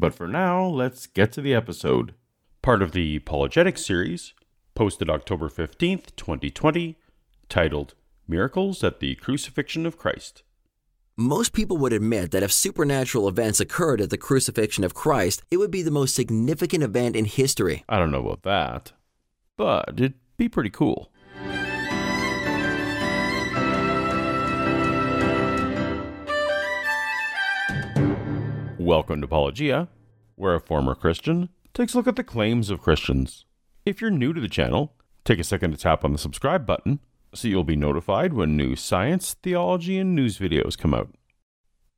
But for now, let's get to the episode. Part of the Apologetics series, posted October 15th, 2020, titled Miracles at the Crucifixion of Christ. Most people would admit that if supernatural events occurred at the crucifixion of Christ, it would be the most significant event in history. I don't know about that, but it'd be pretty cool. Welcome to Apologia, where a former Christian takes a look at the claims of Christians. If you're new to the channel, take a second to tap on the subscribe button so you'll be notified when new science, theology, and news videos come out.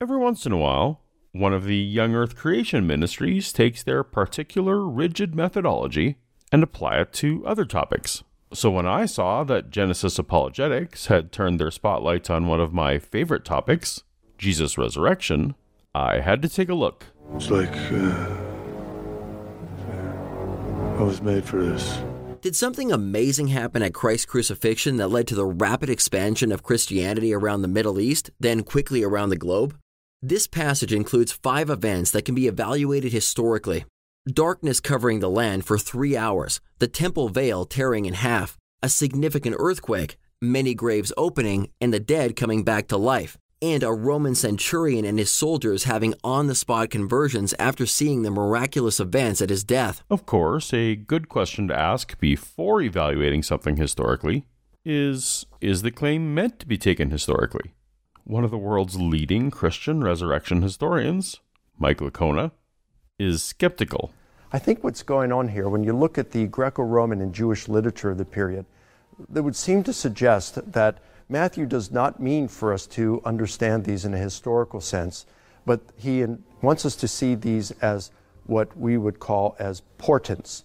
Every once in a while, one of the Young Earth Creation Ministries takes their particular rigid methodology and apply it to other topics. So when I saw that Genesis Apologetics had turned their spotlight on one of my favorite topics, Jesus' resurrection, I had to take a look. It's like uh, I was made for this. Did something amazing happen at Christ's crucifixion that led to the rapid expansion of Christianity around the Middle East, then quickly around the globe? This passage includes five events that can be evaluated historically darkness covering the land for three hours, the temple veil tearing in half, a significant earthquake, many graves opening, and the dead coming back to life, and a Roman centurion and his soldiers having on the spot conversions after seeing the miraculous events at his death. Of course, a good question to ask before evaluating something historically is Is the claim meant to be taken historically? One of the world's leading Christian resurrection historians, Mike Licona, is skeptical. I think what's going on here, when you look at the Greco Roman and Jewish literature of the period, that would seem to suggest that Matthew does not mean for us to understand these in a historical sense, but he wants us to see these as what we would call as portents.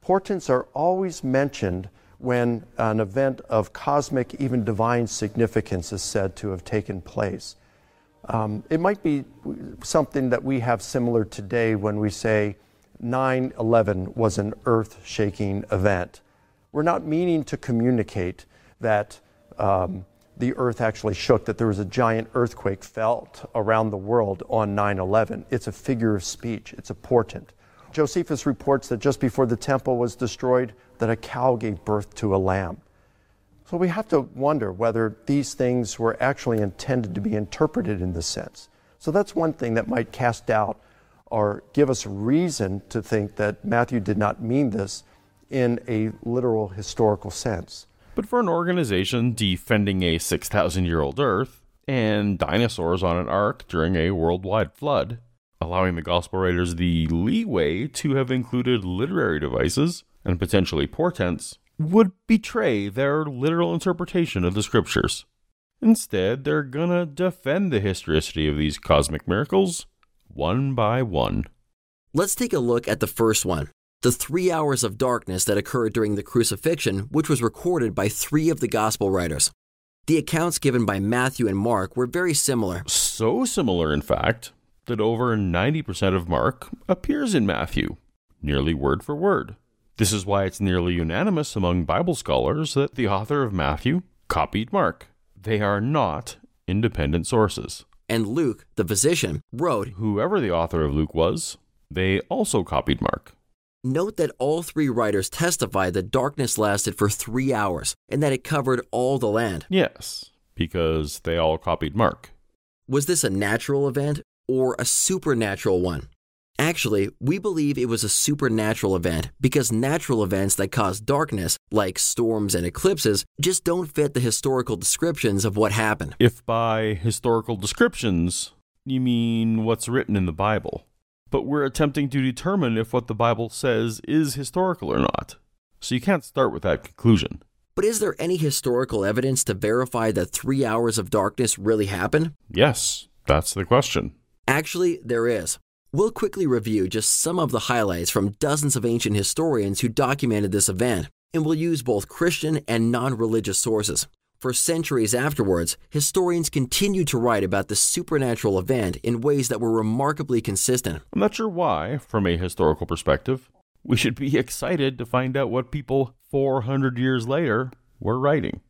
Portents are always mentioned when an event of cosmic, even divine significance is said to have taken place. Um, it might be something that we have similar today when we say 9 11 was an earth shaking event. We're not meaning to communicate that um, the earth actually shook, that there was a giant earthquake felt around the world on 9 11. It's a figure of speech, it's a portent. Josephus reports that just before the temple was destroyed, that a cow gave birth to a lamb. So we have to wonder whether these things were actually intended to be interpreted in this sense. So that's one thing that might cast doubt or give us reason to think that Matthew did not mean this in a literal historical sense. But for an organization defending a 6,000 year old Earth and dinosaurs on an ark during a worldwide flood, allowing the gospel writers the leeway to have included literary devices and potentially portents would betray their literal interpretation of the scriptures. Instead, they're gonna defend the historicity of these cosmic miracles one by one. Let's take a look at the first one the three hours of darkness that occurred during the crucifixion, which was recorded by three of the gospel writers. The accounts given by Matthew and Mark were very similar. So similar, in fact, that over 90% of Mark appears in Matthew, nearly word for word. This is why it's nearly unanimous among Bible scholars that the author of Matthew copied Mark. They are not independent sources. And Luke, the physician, wrote Whoever the author of Luke was, they also copied Mark. Note that all three writers testify that darkness lasted for three hours and that it covered all the land. Yes, because they all copied Mark. Was this a natural event or a supernatural one? Actually, we believe it was a supernatural event because natural events that cause darkness, like storms and eclipses, just don't fit the historical descriptions of what happened. If by historical descriptions, you mean what's written in the Bible but we're attempting to determine if what the Bible says is historical or not. So you can't start with that conclusion. But is there any historical evidence to verify that three hours of darkness really happened? Yes, that's the question. Actually, there is. We'll quickly review just some of the highlights from dozens of ancient historians who documented this event, and we'll use both Christian and non religious sources. For centuries afterwards, historians continued to write about the supernatural event in ways that were remarkably consistent. I'm not sure why, from a historical perspective. We should be excited to find out what people 400 years later were writing.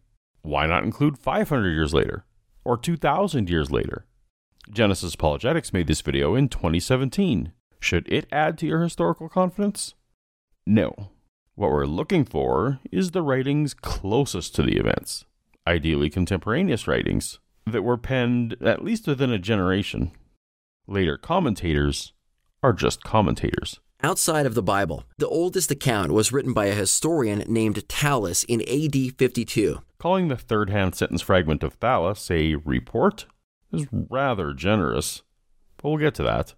Why not include 500 years later? Or 2,000 years later? Genesis Apologetics made this video in 2017. Should it add to your historical confidence? No. What we're looking for is the writings closest to the events, ideally contemporaneous writings, that were penned at least within a generation. Later commentators are just commentators. Outside of the Bible, the oldest account was written by a historian named Thallus in AD 52. Calling the third hand sentence fragment of Thallus a report is rather generous, but we'll get to that.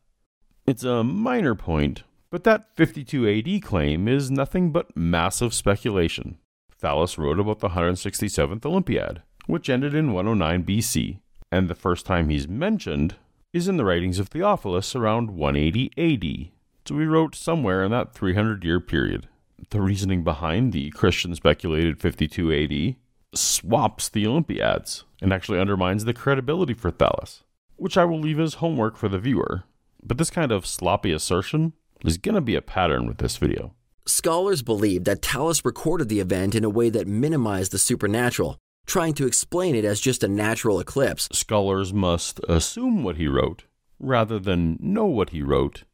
It's a minor point, but that 52 AD claim is nothing but massive speculation. Thallus wrote about the 167th Olympiad, which ended in 109 BC, and the first time he's mentioned is in the writings of Theophilus around 180 AD, so he wrote somewhere in that 300 year period. The reasoning behind the Christian speculated 52 AD swaps the Olympiads and actually undermines the credibility for Thallus, which I will leave as homework for the viewer. But this kind of sloppy assertion is going to be a pattern with this video. Scholars believe that Thallus recorded the event in a way that minimized the supernatural, trying to explain it as just a natural eclipse. Scholars must assume what he wrote rather than know what he wrote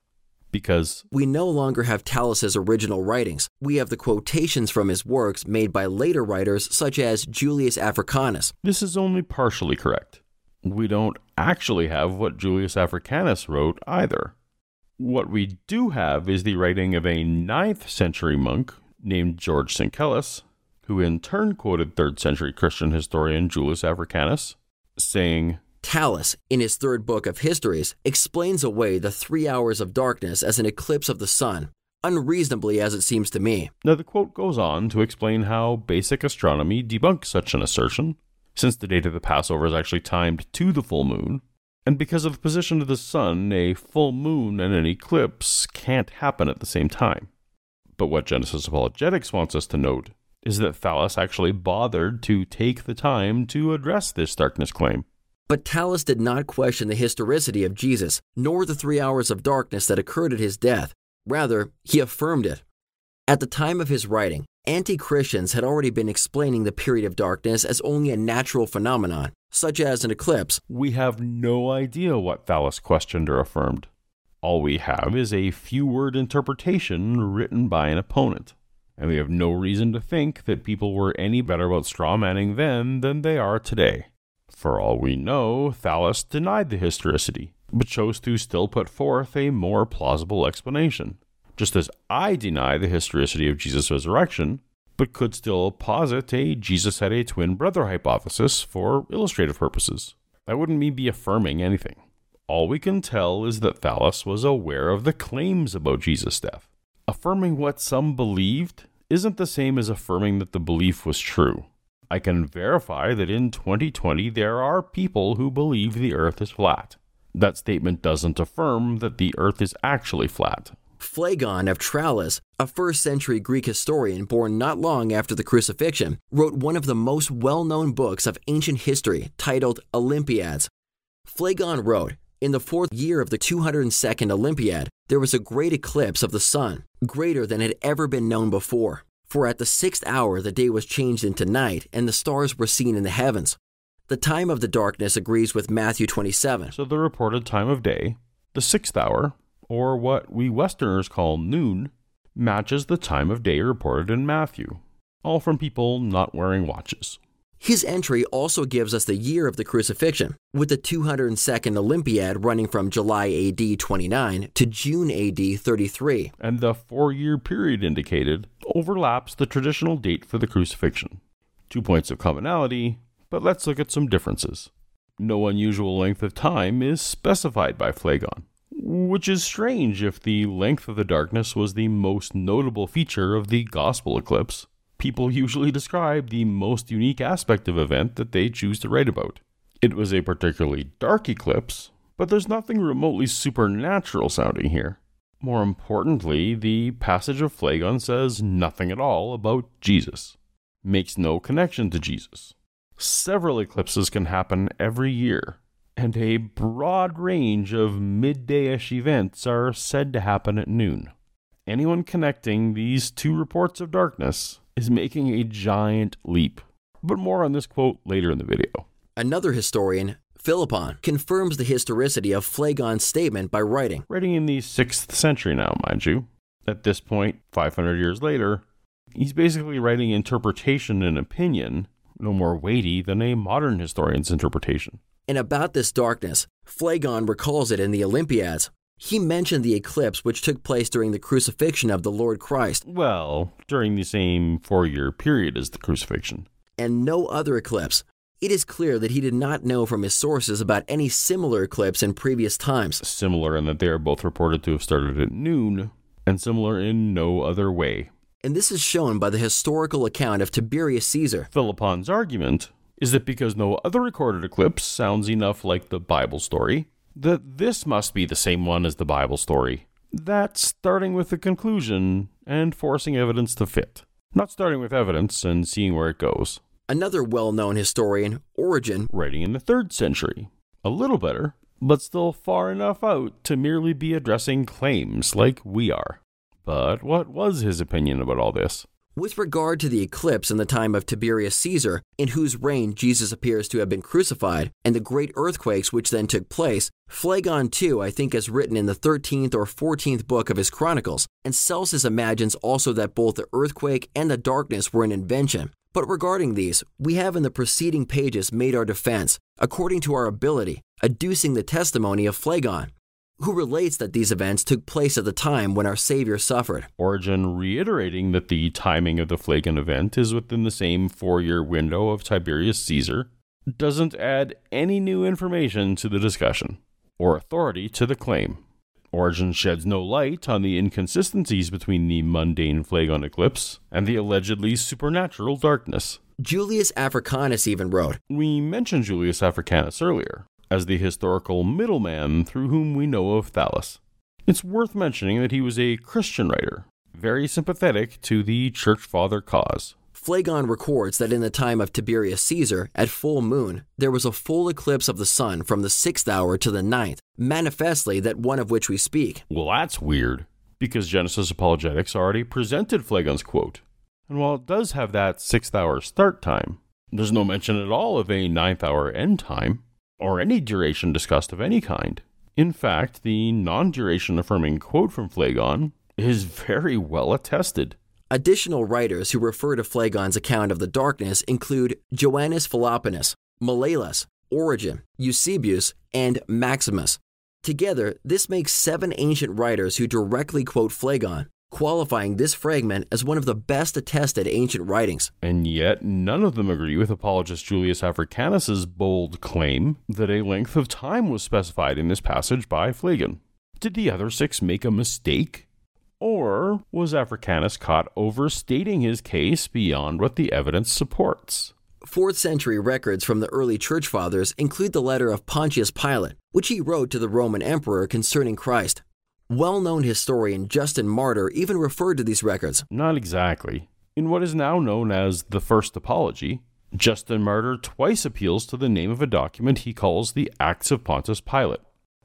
because we no longer have Thallus's original writings. We have the quotations from his works made by later writers such as Julius Africanus. This is only partially correct. We don't actually have what Julius Africanus wrote either. What we do have is the writing of a 9th century monk named George Syncellus, who in turn quoted 3rd century Christian historian Julius Africanus, saying, Thallus, in his third book of Histories, explains away the three hours of darkness as an eclipse of the sun, unreasonably as it seems to me. Now, the quote goes on to explain how basic astronomy debunks such an assertion, since the date of the Passover is actually timed to the full moon, and because of the position of the sun, a full moon and an eclipse can't happen at the same time. But what Genesis Apologetics wants us to note is that Thallus actually bothered to take the time to address this darkness claim. But Thallus did not question the historicity of Jesus, nor the three hours of darkness that occurred at his death. Rather, he affirmed it. At the time of his writing, anti Christians had already been explaining the period of darkness as only a natural phenomenon, such as an eclipse. We have no idea what Thallus questioned or affirmed. All we have is a few word interpretation written by an opponent. And we have no reason to think that people were any better about strawmanning then than they are today. For all we know, Thallus denied the historicity, but chose to still put forth a more plausible explanation. Just as I deny the historicity of Jesus' resurrection, but could still posit a Jesus had a twin brother hypothesis for illustrative purposes. That wouldn't mean be affirming anything. All we can tell is that Thallus was aware of the claims about Jesus' death. Affirming what some believed isn't the same as affirming that the belief was true. I can verify that in 2020 there are people who believe the earth is flat. That statement doesn't affirm that the earth is actually flat. Phlegon of Tralles, a first century Greek historian born not long after the crucifixion, wrote one of the most well known books of ancient history titled Olympiads. Phlegon wrote, In the fourth year of the 202nd Olympiad, there was a great eclipse of the sun, greater than had ever been known before. For at the sixth hour the day was changed into night, and the stars were seen in the heavens. The time of the darkness agrees with Matthew 27. So the reported time of day, the sixth hour, or what we Westerners call noon, matches the time of day reported in Matthew, all from people not wearing watches. His entry also gives us the year of the crucifixion, with the 202nd Olympiad running from July AD 29 to June AD 33. And the four year period indicated overlaps the traditional date for the crucifixion. Two points of commonality, but let's look at some differences. No unusual length of time is specified by Phlegon, which is strange if the length of the darkness was the most notable feature of the gospel eclipse people usually describe the most unique aspect of event that they choose to write about. It was a particularly dark eclipse, But there's nothing remotely supernatural sounding here. More importantly, the passage of Phlegon says nothing at all about Jesus, makes no connection to Jesus. Several eclipses can happen every year, and a broad range of midday-ish events are said to happen at noon. Anyone connecting these two reports of darkness is making a giant leap. But more on this quote later in the video. Another historian, Philippon, confirms the historicity of Phlegon's statement by writing. Writing in the 6th century now, mind you. At this point, 500 years later, he's basically writing interpretation and opinion no more weighty than a modern historian's interpretation. And about this darkness, Phlegon recalls it in the Olympiads. He mentioned the eclipse which took place during the crucifixion of the Lord Christ. Well, during the same four year period as the crucifixion. And no other eclipse. It is clear that he did not know from his sources about any similar eclipse in previous times. Similar in that they are both reported to have started at noon, and similar in no other way. And this is shown by the historical account of Tiberius Caesar. Philippon's argument is that because no other recorded eclipse sounds enough like the Bible story, that this must be the same one as the Bible story. That's starting with the conclusion and forcing evidence to fit, not starting with evidence and seeing where it goes. Another well known historian, Origen, Writing in the third century. A little better, but still far enough out to merely be addressing claims like we are. But what was his opinion about all this? With regard to the eclipse in the time of Tiberius Caesar, in whose reign Jesus appears to have been crucified, and the great earthquakes which then took place, Phlegon too, I think, is written in the 13th or 14th book of his Chronicles, and Celsus imagines also that both the earthquake and the darkness were an invention. But regarding these, we have in the preceding pages made our defense, according to our ability, adducing the testimony of Phlegon, who relates that these events took place at the time when our Savior suffered. Origen reiterating that the timing of the Phlegon event is within the same four year window of Tiberius Caesar doesn't add any new information to the discussion or authority to the claim. Origen sheds no light on the inconsistencies between the mundane Phlegon eclipse and the allegedly supernatural darkness. Julius Africanus even wrote, We mentioned Julius Africanus earlier as the historical middleman through whom we know of Thallus. It's worth mentioning that he was a Christian writer, very sympathetic to the Church Father cause. Phlegon records that in the time of Tiberius Caesar, at full moon, there was a full eclipse of the sun from the sixth hour to the ninth, manifestly that one of which we speak. Well, that's weird, because Genesis Apologetics already presented Phlegon's quote. And while it does have that sixth hour start time, there's no mention at all of a ninth hour end time or any duration discussed of any kind. In fact, the non duration affirming quote from Phlegon is very well attested. Additional writers who refer to Phlegon's account of the darkness include Joannes Philoponus, Malalas, Origen, Eusebius, and Maximus. Together, this makes seven ancient writers who directly quote Phlegon, qualifying this fragment as one of the best attested ancient writings. And yet, none of them agree with apologist Julius Africanus's bold claim that a length of time was specified in this passage by Phlegon. Did the other six make a mistake? Or was Africanus caught overstating his case beyond what the evidence supports? Fourth century records from the early church fathers include the letter of Pontius Pilate, which he wrote to the Roman emperor concerning Christ. Well known historian Justin Martyr even referred to these records. Not exactly. In what is now known as the First Apology, Justin Martyr twice appeals to the name of a document he calls the Acts of Pontius Pilate.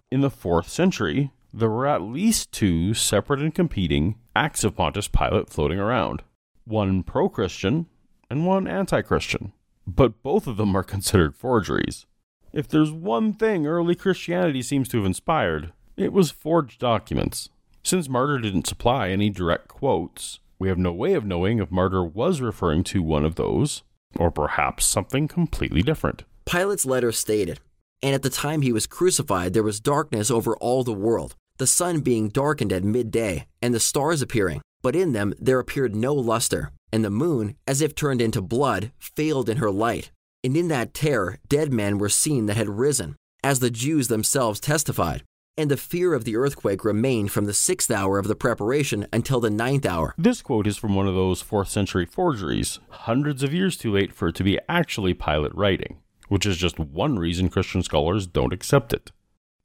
In the fourth century, there were at least two separate and competing Acts of Pontius Pilate floating around one pro Christian and one anti Christian. But both of them are considered forgeries. If there's one thing early Christianity seems to have inspired, it was forged documents. Since Martyr didn't supply any direct quotes, we have no way of knowing if Martyr was referring to one of those, or perhaps something completely different. Pilate's letter stated, And at the time he was crucified, there was darkness over all the world, the sun being darkened at midday, and the stars appearing. But in them there appeared no luster, and the moon, as if turned into blood, failed in her light. And in that terror, dead men were seen that had risen, as the Jews themselves testified. And the fear of the earthquake remained from the sixth hour of the preparation until the ninth hour. This quote is from one of those 4th century forgeries, hundreds of years too late for it to be actually Pilate writing, which is just one reason Christian scholars don't accept it.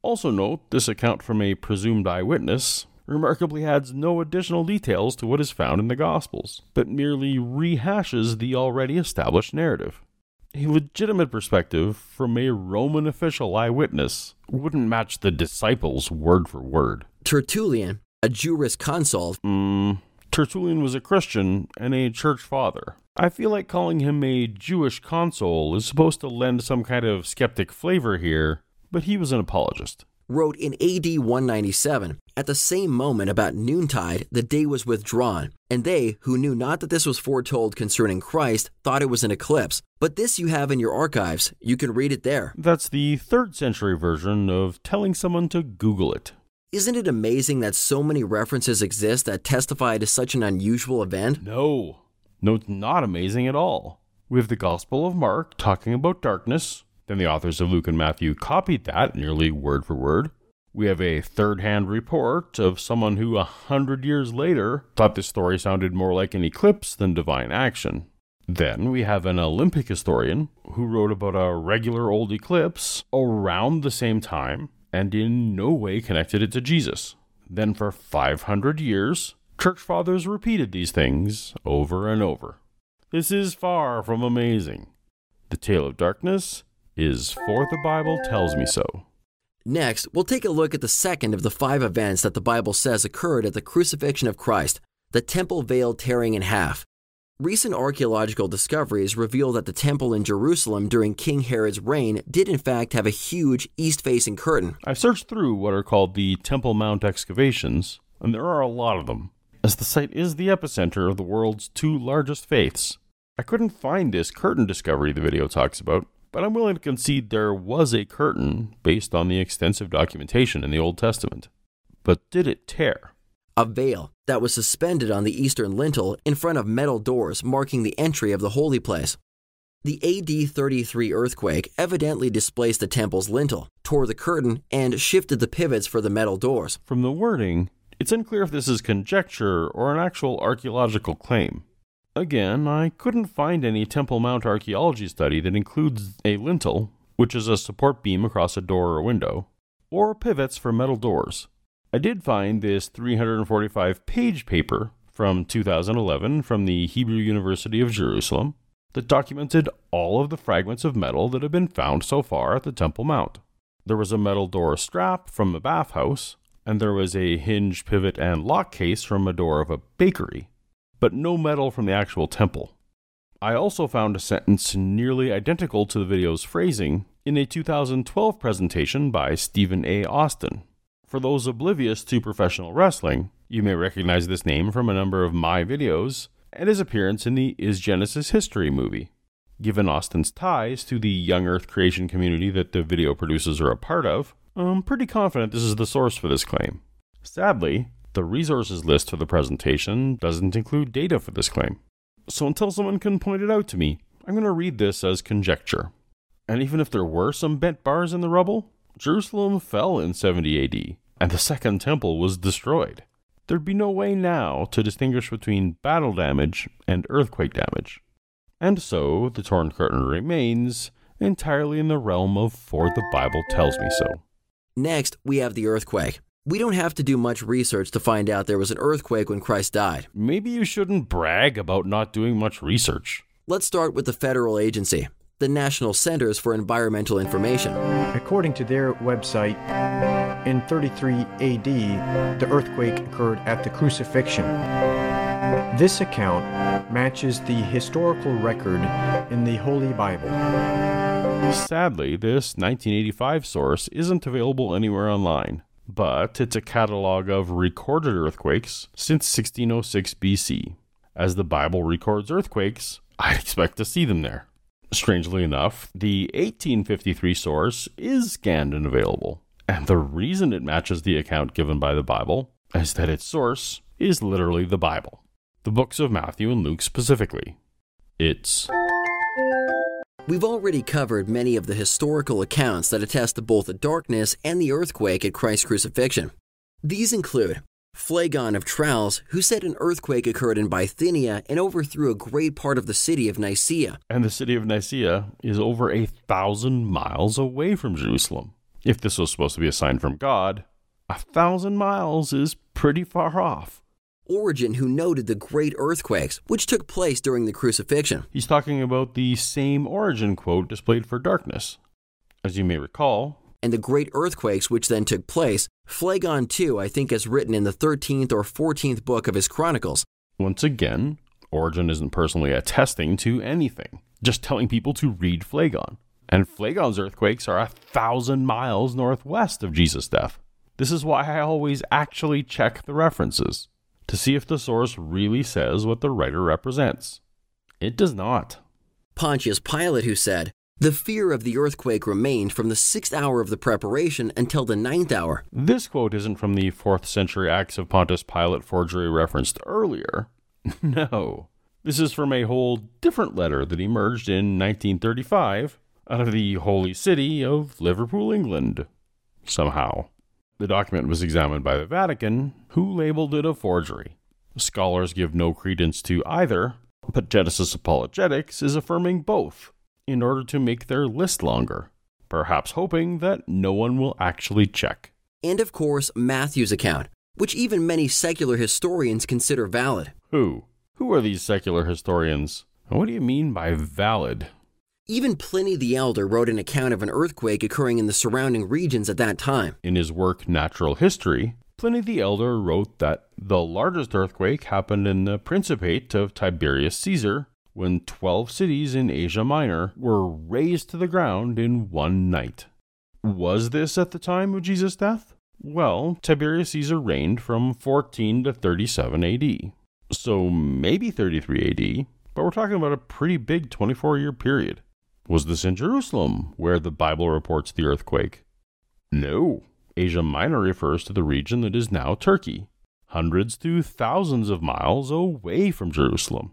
Also, note this account from a presumed eyewitness remarkably adds no additional details to what is found in the Gospels, but merely rehashes the already established narrative. A legitimate perspective from a Roman official eyewitness wouldn't match the disciples word for word. Tertullian, a jurisconsult, Mm, Tertullian was a Christian and a church father. I feel like calling him a Jewish consul is supposed to lend some kind of skeptic flavor here, but he was an apologist. Wrote in AD 197 At the same moment, about noontide, the day was withdrawn, and they, who knew not that this was foretold concerning Christ, thought it was an eclipse. But this you have in your archives. You can read it there. That's the third century version of telling someone to Google it. Isn't it amazing that so many references exist that testify to such an unusual event? No. No, it's not amazing at all. We have the Gospel of Mark talking about darkness, then the authors of Luke and Matthew copied that nearly word for word. We have a third hand report of someone who, a hundred years later, thought this story sounded more like an eclipse than divine action. Then we have an Olympic historian who wrote about a regular old eclipse around the same time and in no way connected it to Jesus. Then for 500 years, church fathers repeated these things over and over. This is far from amazing. The tale of darkness is for the Bible tells me so. Next, we'll take a look at the second of the five events that the Bible says occurred at the crucifixion of Christ the temple veil tearing in half. Recent archaeological discoveries reveal that the temple in Jerusalem during King Herod's reign did in fact have a huge east facing curtain. I've searched through what are called the Temple Mount excavations, and there are a lot of them, as the site is the epicenter of the world's two largest faiths. I couldn't find this curtain discovery the video talks about, but I'm willing to concede there was a curtain based on the extensive documentation in the Old Testament. But did it tear? A veil that was suspended on the eastern lintel in front of metal doors marking the entry of the holy place. The AD 33 earthquake evidently displaced the temple's lintel, tore the curtain, and shifted the pivots for the metal doors. From the wording, it's unclear if this is conjecture or an actual archaeological claim. Again, I couldn't find any Temple Mount archaeology study that includes a lintel, which is a support beam across a door or window, or pivots for metal doors. I did find this 345 page paper from 2011 from the Hebrew University of Jerusalem that documented all of the fragments of metal that have been found so far at the Temple Mount. There was a metal door strap from a bathhouse, and there was a hinge, pivot, and lock case from a door of a bakery, but no metal from the actual temple. I also found a sentence nearly identical to the video's phrasing in a 2012 presentation by Stephen A. Austin. For those oblivious to professional wrestling, you may recognize this name from a number of my videos and his appearance in the Is Genesis History movie. Given Austin's ties to the young Earth creation community that the video producers are a part of, I'm pretty confident this is the source for this claim. Sadly, the resources list for the presentation doesn't include data for this claim. So until someone can point it out to me, I'm going to read this as conjecture. And even if there were some bent bars in the rubble, Jerusalem fell in 70 AD, and the Second Temple was destroyed. There'd be no way now to distinguish between battle damage and earthquake damage. And so, the torn curtain remains entirely in the realm of For the Bible Tells Me So. Next, we have the earthquake. We don't have to do much research to find out there was an earthquake when Christ died. Maybe you shouldn't brag about not doing much research. Let's start with the federal agency, the National Centers for Environmental Information. According to their website, in 33 AD, the earthquake occurred at the crucifixion. This account matches the historical record in the Holy Bible. Sadly, this 1985 source isn't available anywhere online, but it's a catalog of recorded earthquakes since 1606 BC. As the Bible records earthquakes, I'd expect to see them there. Strangely enough, the 1853 source is scanned and available, and the reason it matches the account given by the Bible is that its source is literally the Bible, the books of Matthew and Luke specifically. It's We've already covered many of the historical accounts that attest to both the darkness and the earthquake at Christ's crucifixion. These include Phlegon of Tralles, who said an earthquake occurred in Bithynia and overthrew a great part of the city of Nicaea. and the city of Nicaea is over a thousand miles away from Jerusalem. If this was supposed to be a sign from God, a thousand miles is pretty far off. Origen, who noted the great earthquakes which took place during the crucifixion. He's talking about the same Origen quote displayed for darkness. As you may recall, and the great earthquakes which then took place, Phlegon too, I think, is written in the 13th or 14th book of his Chronicles. Once again, Origen isn't personally attesting to anything, just telling people to read Phlegon. And Phlegon's earthquakes are a thousand miles northwest of Jesus' death. This is why I always actually check the references to see if the source really says what the writer represents. It does not. Pontius Pilate, who said, The fear of the earthquake remained from the sixth hour of the preparation until the ninth hour. This quote isn't from the fourth century Acts of Pontius Pilate forgery referenced earlier. no. This is from a whole different letter that emerged in 1935 out of the holy city of Liverpool, England. Somehow. The document was examined by the Vatican, who labeled it a forgery. Scholars give no credence to either, but Genesis Apologetics is affirming both in order to make their list longer, perhaps hoping that no one will actually check. And of course, Matthew's account, which even many secular historians consider valid. Who? Who are these secular historians? And what do you mean by valid? Even Pliny the Elder wrote an account of an earthquake occurring in the surrounding regions at that time. In his work Natural History, Pliny the Elder wrote that the largest earthquake happened in the Principate of Tiberius Caesar when 12 cities in Asia Minor were razed to the ground in one night. Was this at the time of Jesus' death? Well, Tiberius Caesar reigned from 14 to 37 AD. So maybe 33 AD, but we're talking about a pretty big 24 year period. Was this in Jerusalem, where the Bible reports the earthquake? No. Asia Minor refers to the region that is now Turkey, hundreds to thousands of miles away from Jerusalem.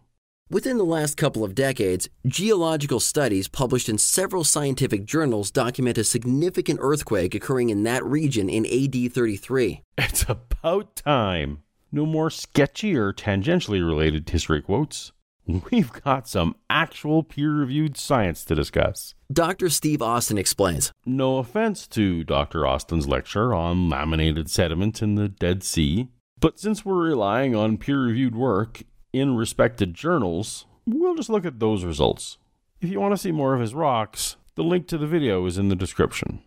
Within the last couple of decades, geological studies published in several scientific journals document a significant earthquake occurring in that region in AD 33. It's about time. No more sketchy or tangentially related history quotes. We've got some actual peer reviewed science to discuss. Dr. Steve Austin explains. No offense to Dr. Austin's lecture on laminated sediment in the Dead Sea, but since we're relying on peer reviewed work in respected journals, we'll just look at those results. If you want to see more of his rocks, the link to the video is in the description.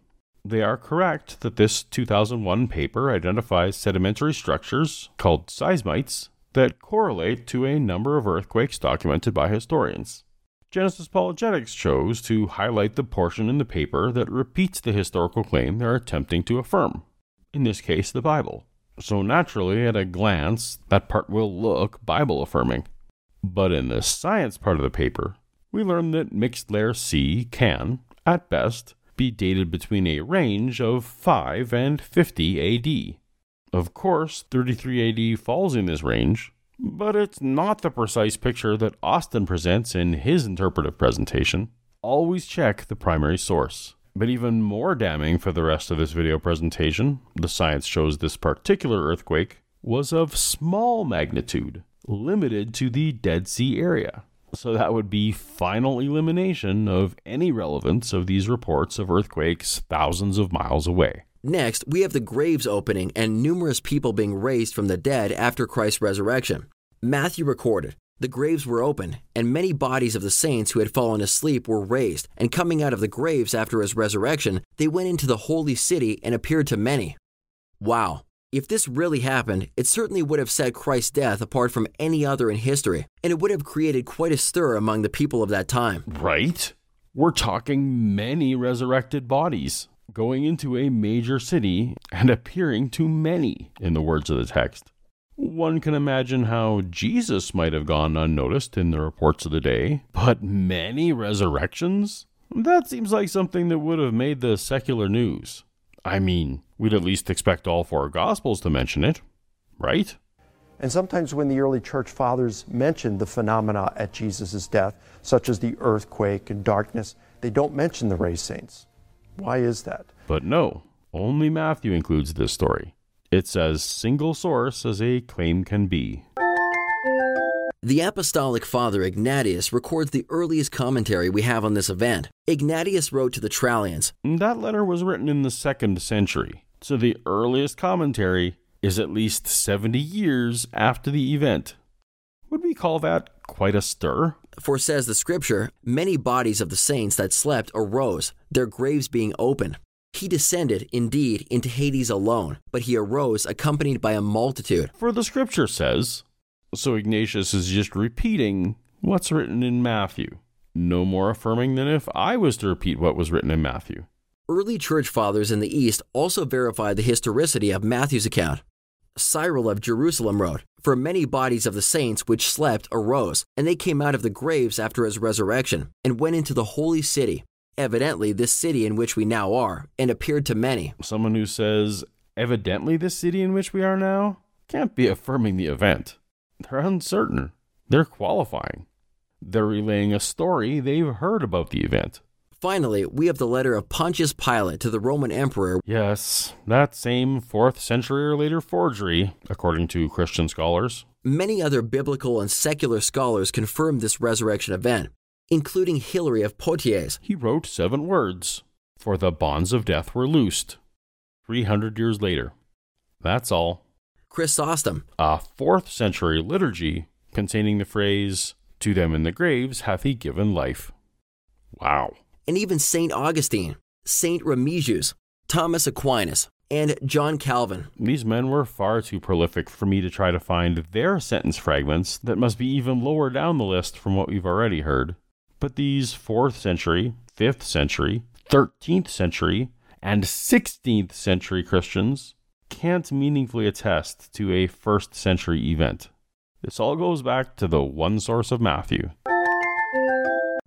They are correct that this 2001 paper identifies sedimentary structures called seismites that correlate to a number of earthquakes documented by historians. Genesis Apologetics chose to highlight the portion in the paper that repeats the historical claim they're attempting to affirm, in this case, the Bible. So naturally, at a glance, that part will look Bible affirming. But in the science part of the paper, we learn that mixed layer C can, at best, be dated between a range of 5 and 50 AD. Of course, 33 AD falls in this range, but it's not the precise picture that Austin presents in his interpretive presentation. Always check the primary source. But even more damning for the rest of this video presentation, the science shows this particular earthquake was of small magnitude, limited to the Dead Sea area. So that would be final elimination of any relevance of these reports of earthquakes thousands of miles away. Next, we have the graves opening and numerous people being raised from the dead after Christ's resurrection. Matthew recorded, the graves were opened, and many bodies of the saints who had fallen asleep were raised, and coming out of the graves after his resurrection, they went into the holy city and appeared to many. Wow. If this really happened, it certainly would have set Christ's death apart from any other in history, and it would have created quite a stir among the people of that time. Right? We're talking many resurrected bodies going into a major city and appearing to many, in the words of the text. One can imagine how Jesus might have gone unnoticed in the reports of the day, but many resurrections? That seems like something that would have made the secular news. I mean, we'd at least expect all four Gospels to mention it, right? And sometimes when the early church fathers mention the phenomena at Jesus' death, such as the earthquake and darkness, they don't mention the raised saints. Why is that? But no, only Matthew includes this story. It's as single source as a claim can be. The Apostolic Father Ignatius records the earliest commentary we have on this event. Ignatius wrote to the Trallians That letter was written in the second century, so the earliest commentary is at least 70 years after the event. Would we call that quite a stir? For says the scripture, many bodies of the saints that slept arose, their graves being open. He descended, indeed, into Hades alone, but he arose accompanied by a multitude. For the scripture says, so Ignatius is just repeating what's written in Matthew. No more affirming than if I was to repeat what was written in Matthew. Early church fathers in the East also verified the historicity of Matthew's account. Cyril of Jerusalem wrote, For many bodies of the saints which slept arose, and they came out of the graves after his resurrection, and went into the holy city, evidently this city in which we now are, and appeared to many. Someone who says, evidently this city in which we are now, can't be affirming the event. They're uncertain. They're qualifying. They're relaying a story they've heard about the event. Finally, we have the letter of Pontius Pilate to the Roman emperor. Yes, that same 4th century or later forgery, according to Christian scholars. Many other biblical and secular scholars confirm this resurrection event, including Hilary of Poitiers. He wrote seven words For the bonds of death were loosed. 300 years later. That's all. Chrysostom, a 4th century liturgy containing the phrase, To them in the graves hath he given life. Wow and even St. Augustine, St. Remigius, Thomas Aquinas, and John Calvin. These men were far too prolific for me to try to find their sentence fragments that must be even lower down the list from what we've already heard. But these 4th century, 5th century, 13th century, and 16th century Christians can't meaningfully attest to a 1st century event. This all goes back to the one source of Matthew.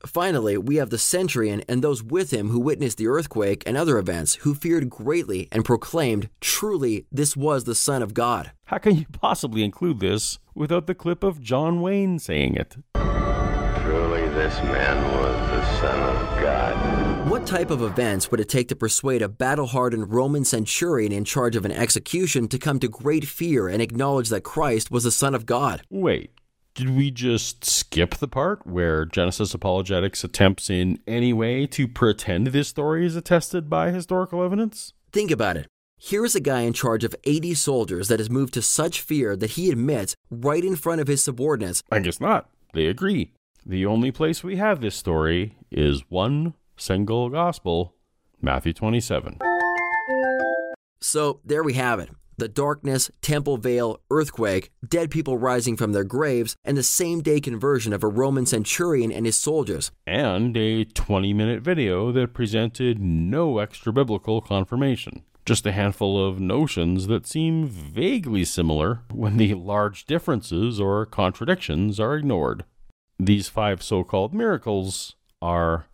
Finally, we have the centurion and those with him who witnessed the earthquake and other events, who feared greatly and proclaimed, Truly, this was the Son of God. How can you possibly include this without the clip of John Wayne saying it? Truly, this man was the Son of God. What type of events would it take to persuade a battle hardened Roman centurion in charge of an execution to come to great fear and acknowledge that Christ was the Son of God? Wait, did we just skip the part where Genesis Apologetics attempts in any way to pretend this story is attested by historical evidence? Think about it. Here is a guy in charge of 80 soldiers that is moved to such fear that he admits right in front of his subordinates. I guess not. They agree. The only place we have this story is one single gospel, Matthew 27. So there we have it the darkness, Temple Veil, earthquake, dead people rising from their graves, and the same day conversion of a Roman centurion and his soldiers. And a 20 minute video that presented no extra biblical confirmation. Just a handful of notions that seem vaguely similar when the large differences or contradictions are ignored. These five so called miracles are.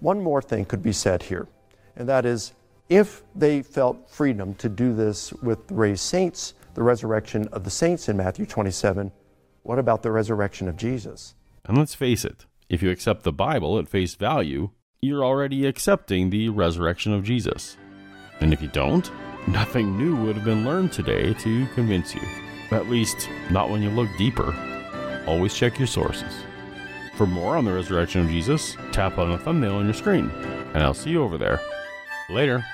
One more thing could be said here, and that is if they felt freedom to do this with the raised saints, the resurrection of the saints in Matthew 27, what about the resurrection of Jesus? And let's face it, if you accept the Bible at face value, you're already accepting the resurrection of Jesus. And if you don't, nothing new would have been learned today to convince you. At least, not when you look deeper. Always check your sources. For more on the resurrection of Jesus, tap on the thumbnail on your screen, and I'll see you over there. Later.